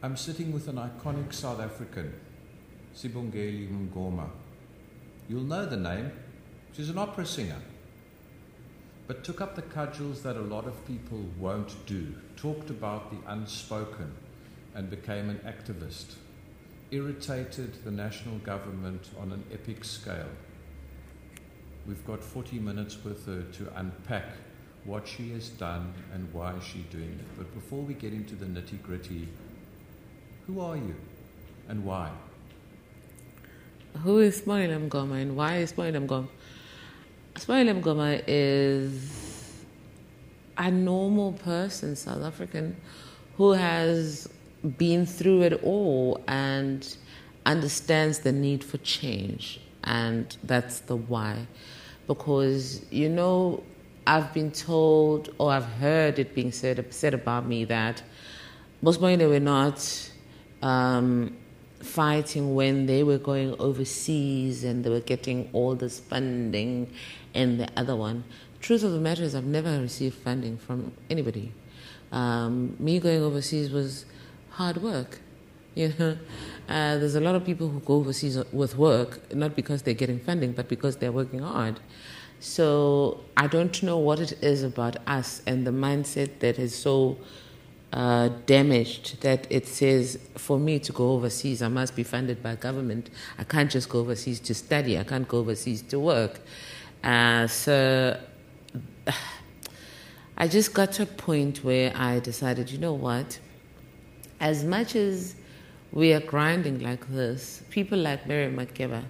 I'm sitting with an iconic South African, Sibongile Mngoma. You'll know the name. She's an opera singer. But took up the cudgels that a lot of people won't do, talked about the unspoken, and became an activist. Irritated the national government on an epic scale. We've got 40 minutes with her to unpack what she has done and why she's doing it. But before we get into the nitty gritty, who are you and why? Who is Smoila Mngoma and why is Smoila Mngoma? Smoila Mngoma is a normal person, South African, who has been through it all and understands the need for change. And that's the why. Because, you know, I've been told or I've heard it being said, said about me that most they were not um, fighting when they were going overseas and they were getting all this funding and the other one. Truth of the matter is, I've never received funding from anybody. Um, me going overseas was hard work. You know, uh, there's a lot of people who go overseas with work not because they're getting funding, but because they're working hard. So I don't know what it is about us and the mindset that is so uh, damaged that it says for me to go overseas, I must be funded by government. I can't just go overseas to study. I can't go overseas to work. Uh, so I just got to a point where I decided, you know what? As much as we are grinding like this, people like Miriam Makeba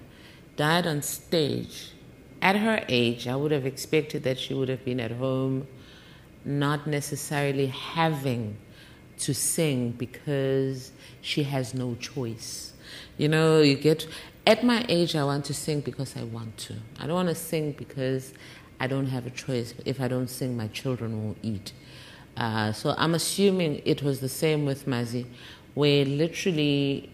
died on stage at her age, I would have expected that she would have been at home, not necessarily having to sing because she has no choice. You know, you get, at my age, I want to sing because I want to. I don't want to sing because I don't have a choice. If I don't sing, my children won't eat. Uh, so I'm assuming it was the same with Mazi, where literally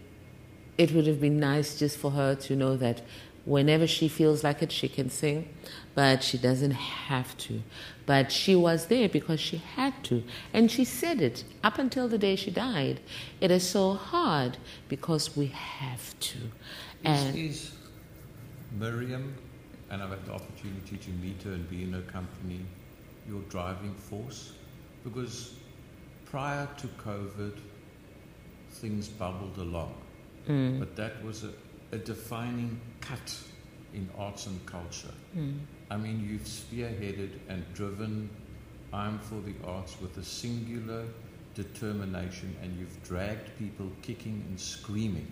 it would have been nice just for her to know that Whenever she feels like it, she can sing, but she doesn't have to. But she was there because she had to. And she said it up until the day she died. It is so hard because we have to. And is, is Miriam, and I've had the opportunity to meet her and be in her company, your driving force? Because prior to COVID, things bubbled along. Mm. But that was a a defining cut in arts and culture. Mm. I mean, you've spearheaded and driven I'm for the Arts with a singular determination, and you've dragged people kicking and screaming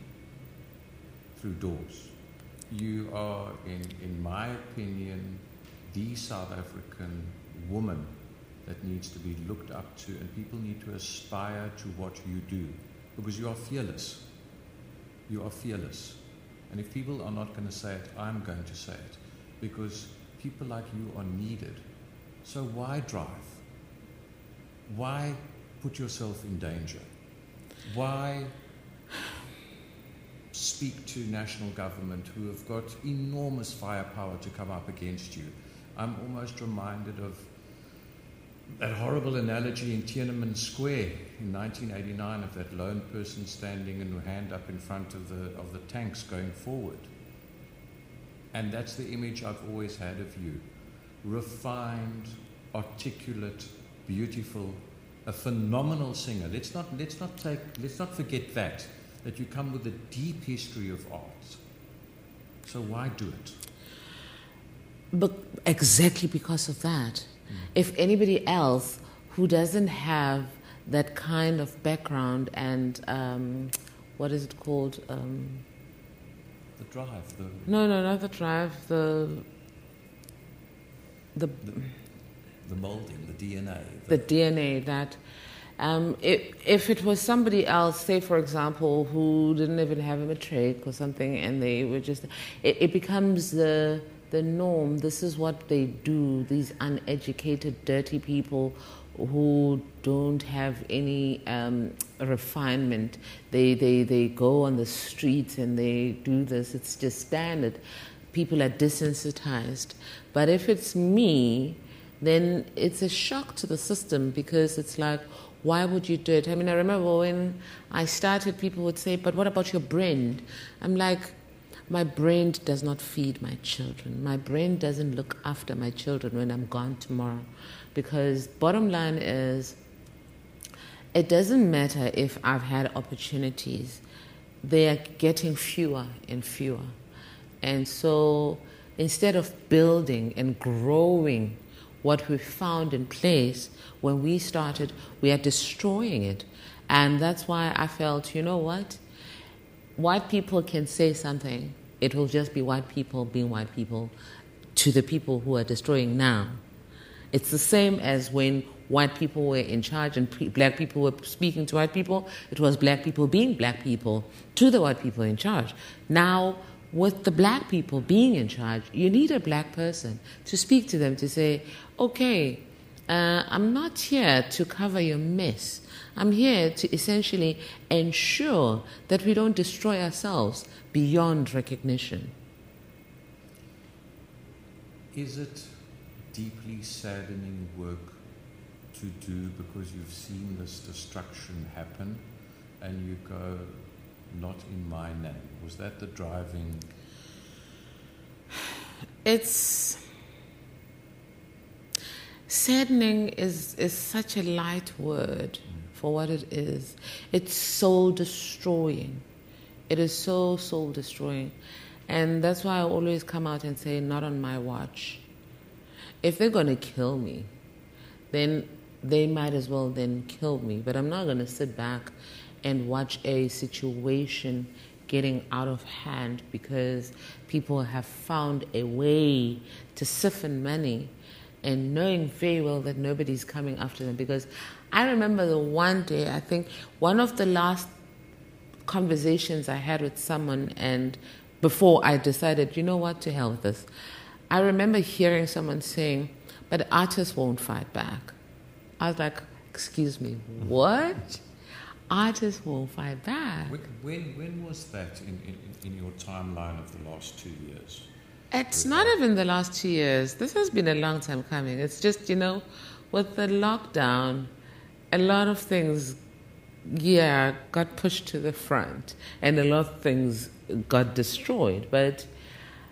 through doors. You are, in, in my opinion, the South African woman that needs to be looked up to, and people need to aspire to what you do because you are fearless. You are fearless. And if people are not going to say it, I'm going to say it. Because people like you are needed. So why drive? Why put yourself in danger? Why speak to national government who have got enormous firepower to come up against you? I'm almost reminded of that horrible analogy in Tiananmen Square in 1989 of that lone person standing and hand up in front of the, of the tanks going forward. And that's the image I've always had of you refined, articulate, beautiful, a phenomenal singer. Let's not, let's not, take, let's not forget that, that you come with a deep history of art. So why do it? But exactly because of that if anybody else who doesn't have that kind of background and um, what is it called? Um, the drive. The no, no, not the drive. The the the, the molding, the DNA. The, the DNA that. Um, if, if it was somebody else, say for example, who didn't even have a matric or something, and they were just, it, it becomes the the norm. This is what they do, these uneducated, dirty people who don't have any um, refinement. They, they, they go on the streets and they do this. It's just standard. People are desensitized. But if it's me, then it's a shock to the system because it's like, Why would you do it? I mean, I remember when I started, people would say, But what about your brand? I'm like, My brain does not feed my children. My brain doesn't look after my children when I'm gone tomorrow. Because, bottom line is, it doesn't matter if I've had opportunities, they are getting fewer and fewer. And so, instead of building and growing what we found in place when we started, we are destroying it. And that's why I felt, you know what? White people can say something, it will just be white people being white people to the people who are destroying now. It's the same as when white people were in charge and pre- black people were speaking to white people. It was black people being black people to the white people in charge. Now, with the black people being in charge, you need a black person to speak to them to say, okay, uh, I'm not here to cover your mess. I'm here to essentially ensure that we don't destroy ourselves beyond recognition. Is it deeply saddening work to do because you've seen this destruction happen and you go, not in my name? Was that the driving? It's saddening is is such a light word for what it is. It's soul destroying. It is so soul destroying. And that's why I always come out and say, not on my watch. If they're going to kill me, then they might as well then kill me. But I'm not going to sit back and watch a situation getting out of hand because people have found a way to siphon money and knowing very well that nobody's coming after them. Because I remember the one day, I think one of the last conversations I had with someone, and before I decided, you know what, to hell with this, I remember hearing someone saying, but artists won't fight back. I was like, excuse me, what? Artists won't fight back. When, when, when was that in, in, in your timeline of the last two years? It's not even the last two years. This has been a long time coming. It's just, you know, with the lockdown, a lot of things, yeah, got pushed to the front and a lot of things got destroyed. But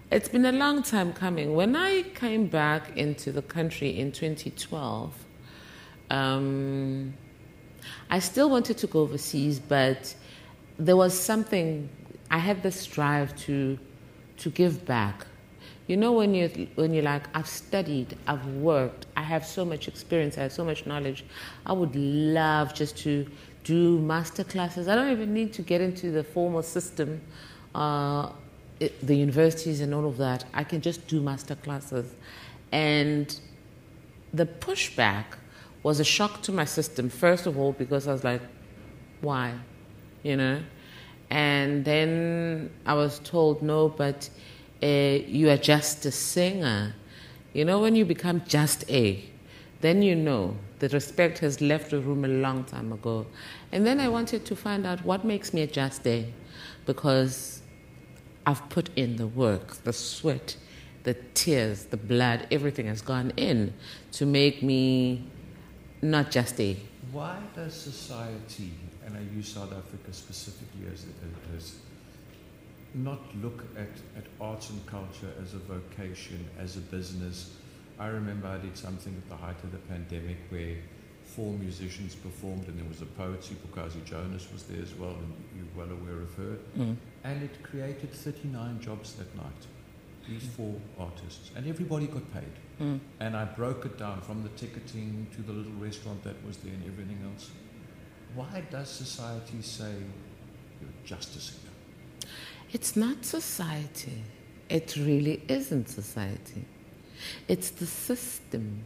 it's been a long time coming. When I came back into the country in 2012, um, I still wanted to go overseas, but there was something, I had this drive to, to give back you know, when you when you're like, I've studied, I've worked, I have so much experience, I have so much knowledge. I would love just to do master classes. I don't even need to get into the formal system, uh, it, the universities and all of that. I can just do master classes, and the pushback was a shock to my system. First of all, because I was like, why, you know, and then I was told no, but uh, you are just a singer. You know, when you become just a, then you know the respect has left the room a long time ago. And then I wanted to find out what makes me a just a, because I've put in the work, the sweat, the tears, the blood, everything has gone in to make me not just a. Why does society, and I use South Africa specifically as, as not look at, at arts and culture as a vocation, as a business. I remember I did something at the height of the pandemic where four musicians performed and there was a poet, Siphokazi Jonas was there as well, and you're well aware of her. Mm. And it created 39 jobs that night, these four artists, and everybody got paid. Mm. And I broke it down from the ticketing to the little restaurant that was there and everything else. Why does society say you're just a singer? It's not society. It really isn't society. It's the system.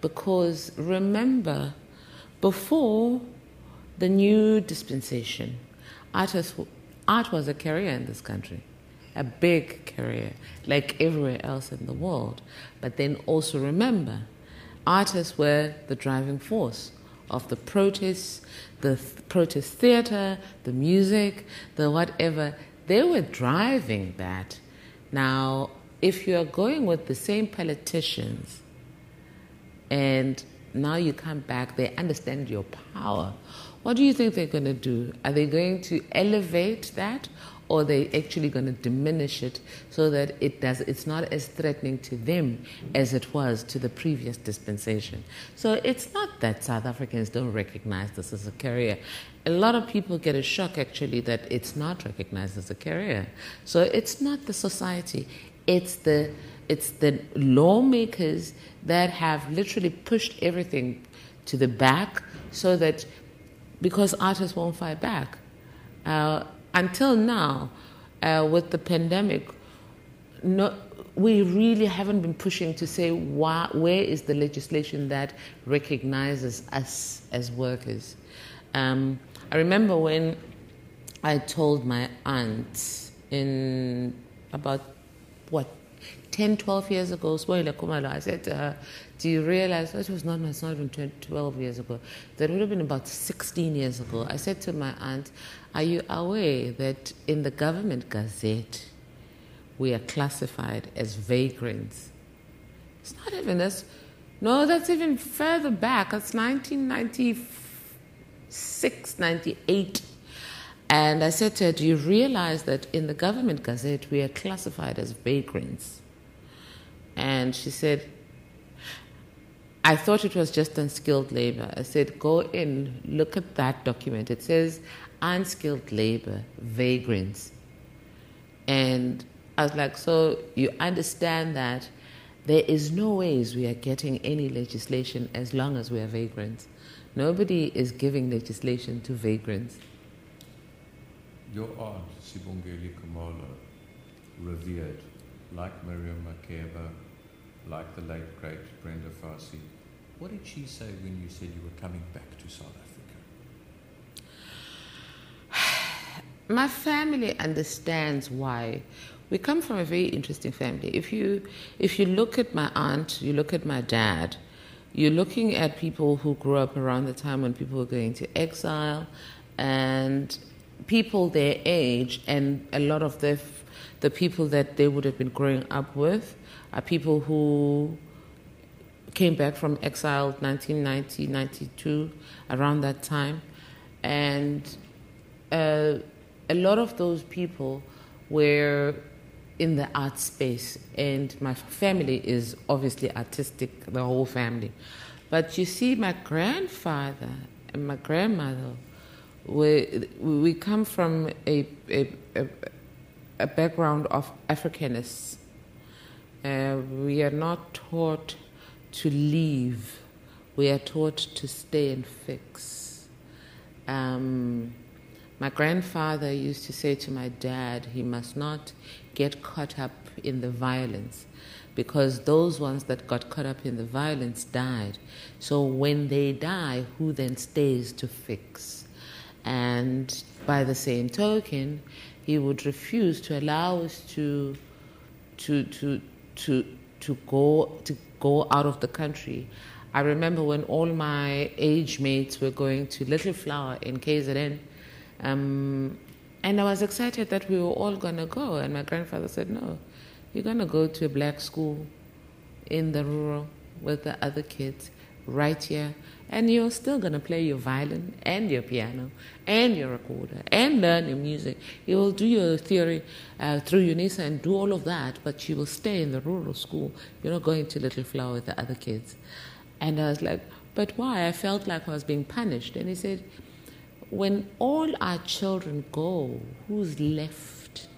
Because remember, before the new dispensation, art was, art was a career in this country, a big career, like everywhere else in the world. But then also remember, artists were the driving force of the protests, the th- protest theater, the music, the whatever. They were driving that. Now, if you are going with the same politicians and now you come back, they understand your power. What do you think they're going to do? Are they going to elevate that or they're they actually going to diminish it so that it does it's not as threatening to them as it was to the previous dispensation. So it's not that South Africans don't recognize this as a career. A lot of people get a shock actually that it's not recognized as a career. So it's not the society, it's the it's the lawmakers that have literally pushed everything to the back so that because artists won't fight back. Uh, until now, uh, with the pandemic, no, we really haven't been pushing to say why, where is the legislation that recognizes us as workers. Um, I remember when I told my aunt in about what 10, 12 years ago, I said to her, Do you realize oh, that was not, it's not even 12 years ago, that would have been about 16 years ago. I said to my aunt, Are you aware that in the government gazette, we are classified as vagrants? It's not even as, no, that's even further back. it's 1996, 98. And I said to her, Do you realize that in the government gazette, we are classified as vagrants? And she said, I thought it was just unskilled labor. I said, go in, look at that document. It says unskilled labor, vagrants. And I was like, so you understand that there is no ways we are getting any legislation as long as we are vagrants. Nobody is giving legislation to vagrants. Your aunt, Sibongile Khumalo, revered, like Miriam Makeba, like the late great Brenda Fassie. What did she say when you said you were coming back to South Africa? My family understands why. We come from a very interesting family. If you if you look at my aunt, you look at my dad, you're looking at people who grew up around the time when people were going to exile and people their age and a lot of the the people that they would have been growing up with are people who came back from exile 1990, 92, around that time. And uh, a lot of those people were in the art space. And my family is obviously artistic, the whole family. But you see, my grandfather and my grandmother, we, we come from a, a, a, a background of Africanists uh, we are not taught to leave, we are taught to stay and fix. Um, my grandfather used to say to my dad, he must not get caught up in the violence because those ones that got caught up in the violence died. So when they die, who then stays to fix? And by the same token, he would refuse to allow us to, to, to, to to go to go out of the country. I remember when all my age mates were going to Little Flower in KZN, um, and I was excited that we were all gonna go. And my grandfather said, "No, you're gonna go to a black school in the rural with the other kids right here and you're still going to play your violin and your piano and your recorder and learn your music. You will do your theory uh, through UNISA and do all of that, but you will stay in the rural school. You're not going to Little Flower with the other kids. And I was like, but why? I felt like I was being punished. And he said, when all our children go, who's left?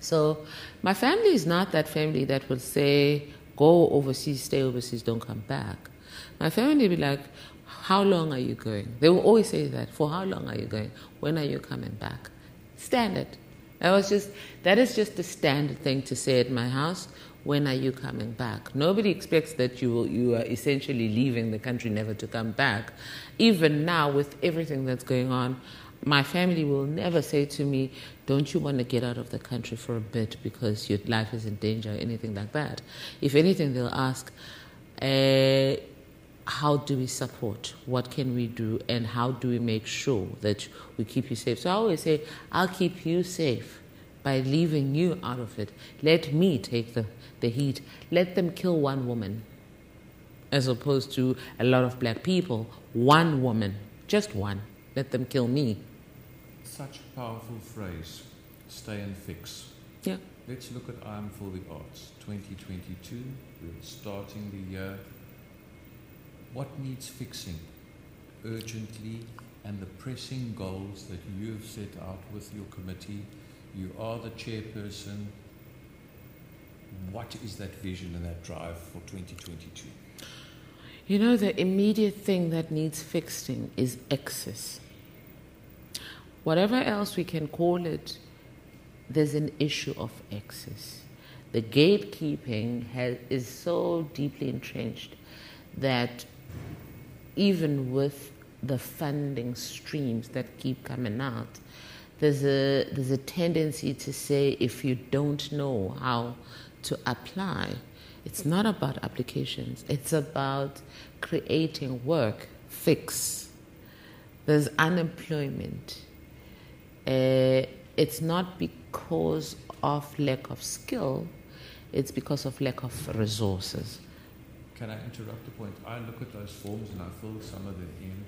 So my family is not that family that will say, go overseas, stay overseas, don't come back. My family be like, How long are you going? They will always say that. For how long are you going? When are you coming back? Standard. That was just that is just the standard thing to say at my house. When are you coming back? Nobody expects that you you are essentially leaving the country never to come back. Even now, with everything that's going on, my family will never say to me, Don't you want to get out of the country for a bit because your life is in danger or anything like that? If anything, they'll ask, uh, how do we support? What can we do? And how do we make sure that we keep you safe? So I always say, I'll keep you safe by leaving you out of it. Let me take the, the heat. Let them kill one woman. as opposed to a lot of black people. One woman, just one. Let them kill me. Such a powerful phrase, stay and fix. Yeah. Let's look at I Am for the Arts 2022. We're starting the year. What needs fixing urgently and the pressing goals that you have set out with your committee? You are the chairperson. What is that vision and that drive for 2022? You know, the immediate thing that needs fixing is excess. Whatever else we can call it, there's an issue of excess. The gatekeeping has, is so deeply entrenched that even with the funding streams that keep coming out, there's a, there's a tendency to say if you don't know how to apply, it's not about applications, it's about creating work, fix. There's unemployment. Uh, it's not because of lack of skill, it's because of lack of resources. Can I interrupt the point? I look at those forms and I fill some of them in,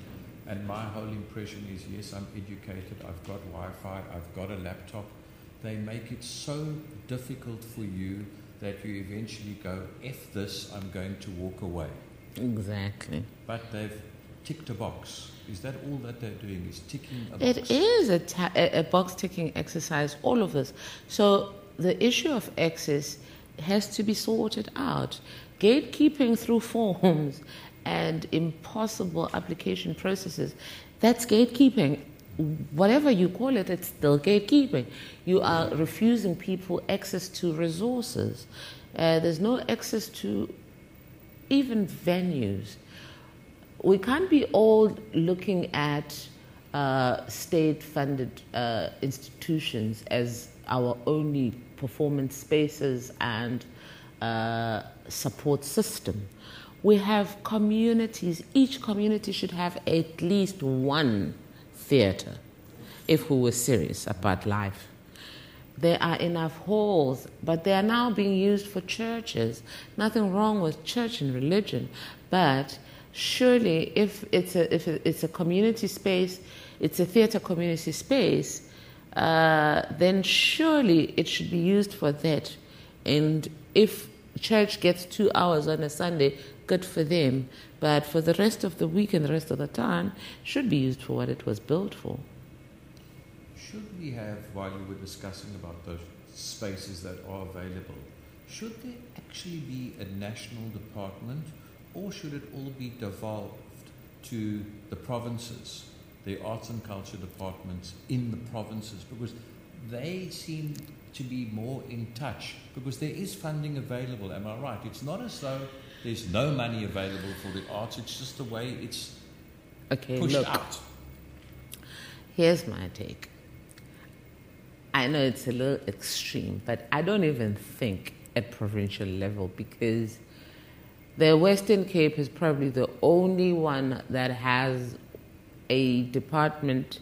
and my whole impression is yes, I'm educated, I've got Wi Fi, I've got a laptop. They make it so difficult for you that you eventually go, F this, I'm going to walk away. Exactly. But they've ticked a box. Is that all that they're doing? Is ticking a box? It is a, ta- a, a box ticking exercise, all of this. So the issue of access has to be sorted out. Gatekeeping through forms and impossible application processes, that's gatekeeping. Whatever you call it, it's still gatekeeping. You are refusing people access to resources. Uh, there's no access to even venues. We can't be all looking at uh, state funded uh, institutions as our only performance spaces and uh, support system. We have communities, each community should have at least one theater if we were serious about life. There are enough halls, but they are now being used for churches. Nothing wrong with church and religion, but surely if it's a, if it's a community space, it's a theater community space, uh, then surely it should be used for that. And if church gets two hours on a Sunday, good for them. But for the rest of the week and the rest of the time, should be used for what it was built for. Should we have, while you were discussing about those spaces that are available, should there actually be a national department or should it all be devolved to the provinces, the arts and culture departments in the provinces? Because they seem to be more in touch because there is funding available. Am I right? It's not as though there's no money available for the arts, it's just the way it's Okay, pushed look. out. Here's my take. I know it's a little extreme, but I don't even think at provincial level because the Western Cape is probably the only one that has a department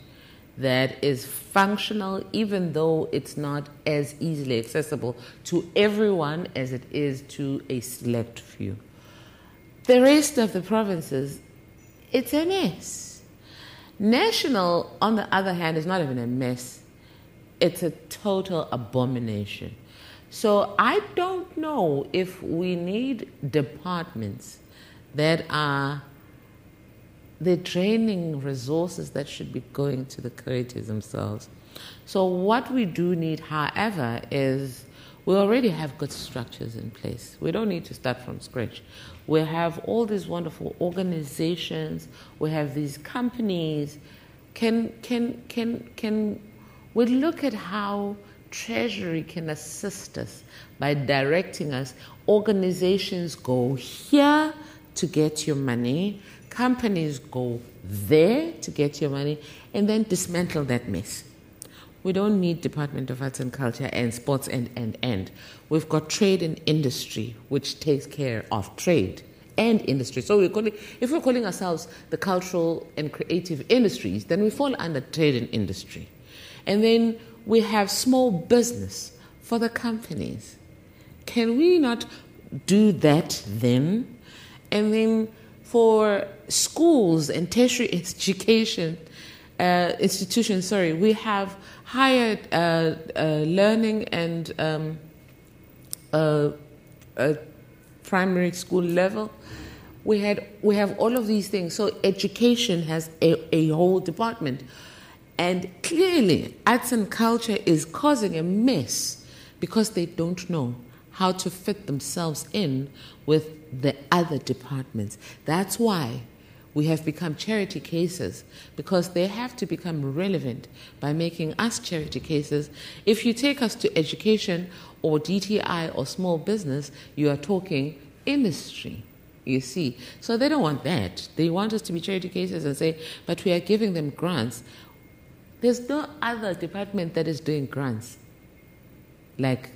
that is functional, even though it's not as easily accessible to everyone as it is to a select few. The rest of the provinces, it's a mess. National, on the other hand, is not even a mess, it's a total abomination. So I don't know if we need departments that are the training resources that should be going to the creators themselves. So what we do need, however, is we already have good structures in place. We don't need to start from scratch. We have all these wonderful organizations. We have these companies. Can can can can we look at how Treasury can assist us by directing us? Organizations go here to get your money. Companies go there to get your money, and then dismantle that mess. We don't need Department of Arts and Culture and Sports and, and, and. We've got trade and industry, which takes care of trade and industry. So we're calling, if we're calling ourselves the cultural and creative industries, then we fall under trade and industry. And then we have small business for the companies. Can we not do that then? And then for schools and tertiary education uh, institutions, sorry, we have higher uh, uh, learning and um, uh, uh, primary school level. We had we have all of these things. So education has a, a whole department, and clearly arts and culture is causing a mess because they don't know how to fit themselves in with the other departments. That's why we have become charity cases because they have to become relevant by making us charity cases. If you take us to education or DTI or small business, you are talking industry. You see, so they don't want that. They want us to be charity cases and say, but we are giving them grants. There's no other department that is doing grants like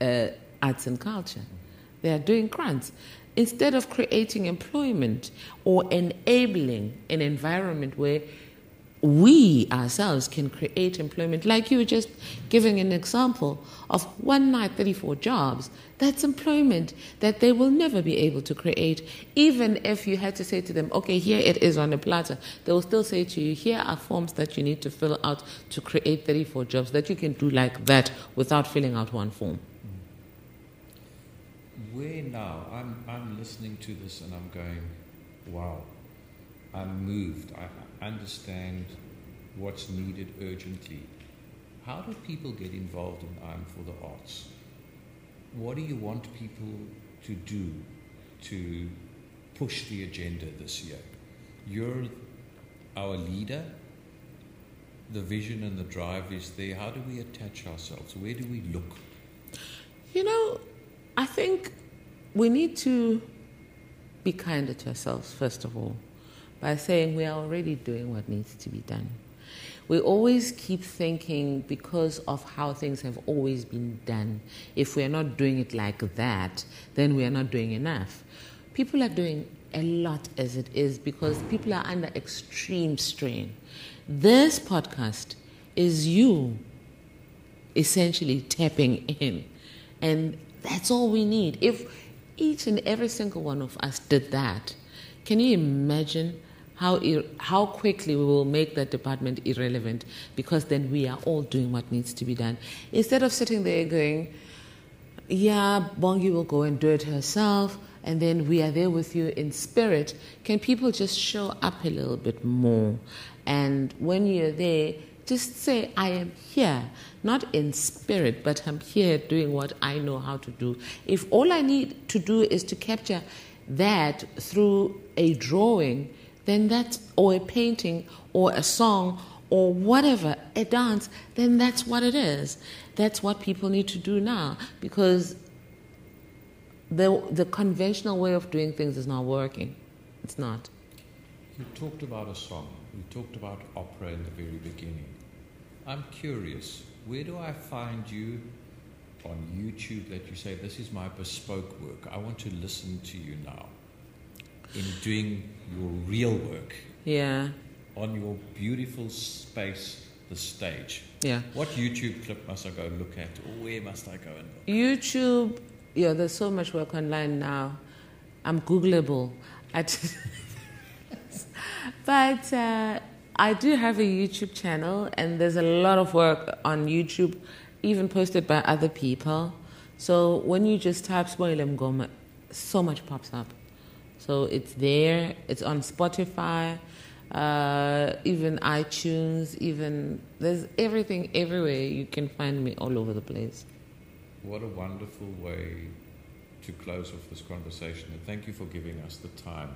uh, arts and culture. They are doing grants instead of creating employment or enabling an environment where we ourselves can create employment, like you were just giving an example of one night 34 jobs, that's employment that they will never be able to create. Even if you had to say to them, okay, here it is on a platter, they will still say to you, here are forms that you need to fill out to create 34 jobs that you can do like that without filling out one form where now? I'm, I'm listening to this and I'm going, wow, I'm moved. I understand what's needed urgently. How do people get involved in I'm for the Arts? What do you want people to do to push the agenda this year? You're our leader. The vision and the drive is there. How do we attach ourselves? Where do we look? You know, I think we need to be kinder to ourselves, first of all, by saying we are already doing what needs to be done. We always keep thinking because of how things have always been done, if we are not doing it like that, then we are not doing enough. People are doing a lot as it is because people are under extreme strain. This podcast is you essentially tapping in. And that's all we need. If each and every single one of us did that, can you imagine how, ir- how quickly we will make that department irrelevant because then we are all doing what needs to be done. Instead of sitting there going, yeah, Bongi will go and do it herself, and then we are there with you in spirit, can people just show up a little bit more? And when you're there, just say, I am here, not in spirit, but I'm here doing what I know how to do. If all I need to do is to capture that through a drawing, then that's, or a painting, or a song, or whatever, a dance, then that's what it is. That's what people need to do now because the, the conventional way of doing things is not working. It's not. You talked about a song. You talked about opera in the very beginning. I'm curious, where do I find you on YouTube that you say, This is my bespoke work? I want to listen to you now in doing your real work. Yeah. On your beautiful space, the stage. Yeah. What YouTube clip must I go look at, or where must I go and look? YouTube, yeah, there's so much work online now. I'm Googleable. but uh, I do have a YouTube channel, and there's a lot of work on YouTube, even posted by other people. So when you just type Sibongile Mngoma, so much pops up. So it's there. It's on Spotify, uh, even iTunes, even there's everything everywhere. You can find me all over the place. What a wonderful way to close off this conversation, and thank you for giving us the time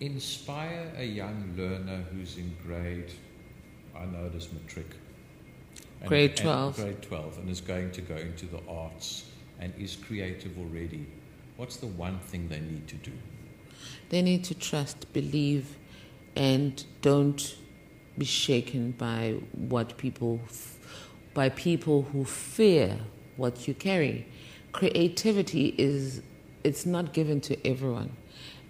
inspire a young learner who's in grade, I know it is matric. And, grade 12. grade 12 and is going to go into the arts and is creative already. What's the one thing they need to do? They need to trust, believe, and don't be shaken by what people, by people who fear what you carry. Creativity is, it's not given to everyone.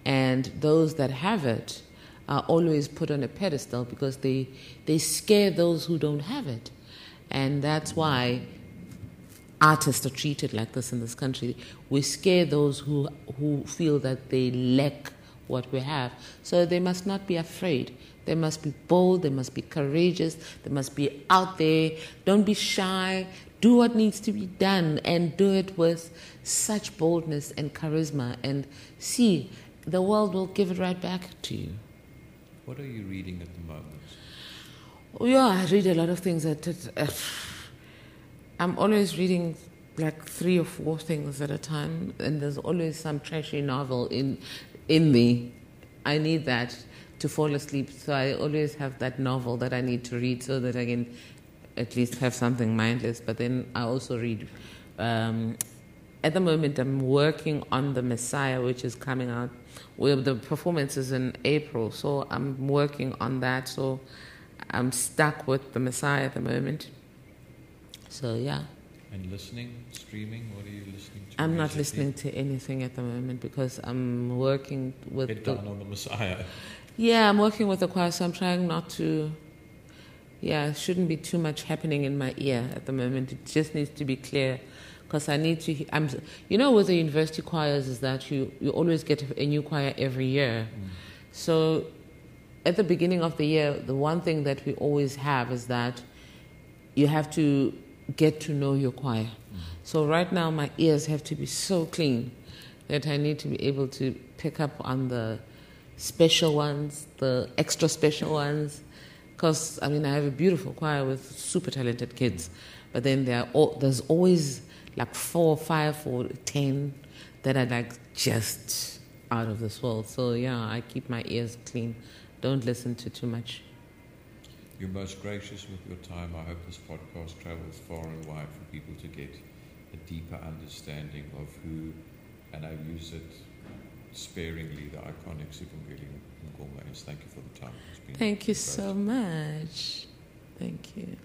And those that have it are always put on a pedestal because they, they scare those who don't have it. And that's why artists are treated like this in this country. We scare those who who feel that they lack what we have. So they must not be afraid. They must be bold. They must be courageous. They must be out there. Don't be shy. Do what needs to be done and do it with such boldness and charisma. And see, the world will give it right back to you. What are you reading at the moment? Oh, yeah, I read a lot of things. At, uh, I'm always reading like three or four things at a time, and there's always some trashy novel in in me. I need that to fall asleep, so I always have that novel that I need to read so that I can at least have something mindless. But then I also read. Um, at the moment, I'm working on the Messiah, which is coming out. Well, the performance is in April, so I'm working on that. So I'm stuck with the Messiah at the moment. So yeah. And listening, streaming, what are you listening to? I'm not listening to anything at the moment because I'm working with the, down on the Messiah. yeah, I'm working with the choir, so I'm trying not to. Yeah, it shouldn't be too much happening in my ear at the moment. It just needs to be clear, because I need to. I'm, you know, with the university choirs is that you you always get a new choir every year. Mm. So, at the beginning of the year, the one thing that we always have is that you have to get to know your choir. Mm. So right now, my ears have to be so clean that I need to be able to pick up on the special ones, the extra special ones. Because I mean, I have a beautiful choir with super talented kids, but then there are all, there's always like four five or ten that are like just out of this world. So yeah, I keep my ears clean. Don't listen to too much. You're most gracious with your time. I hope this podcast travels far and wide for people to get a deeper understanding of who, and I use it sparingly, the iconic Sibongile Mngoma is. Thank you for the time. Thank you so much. Thank you.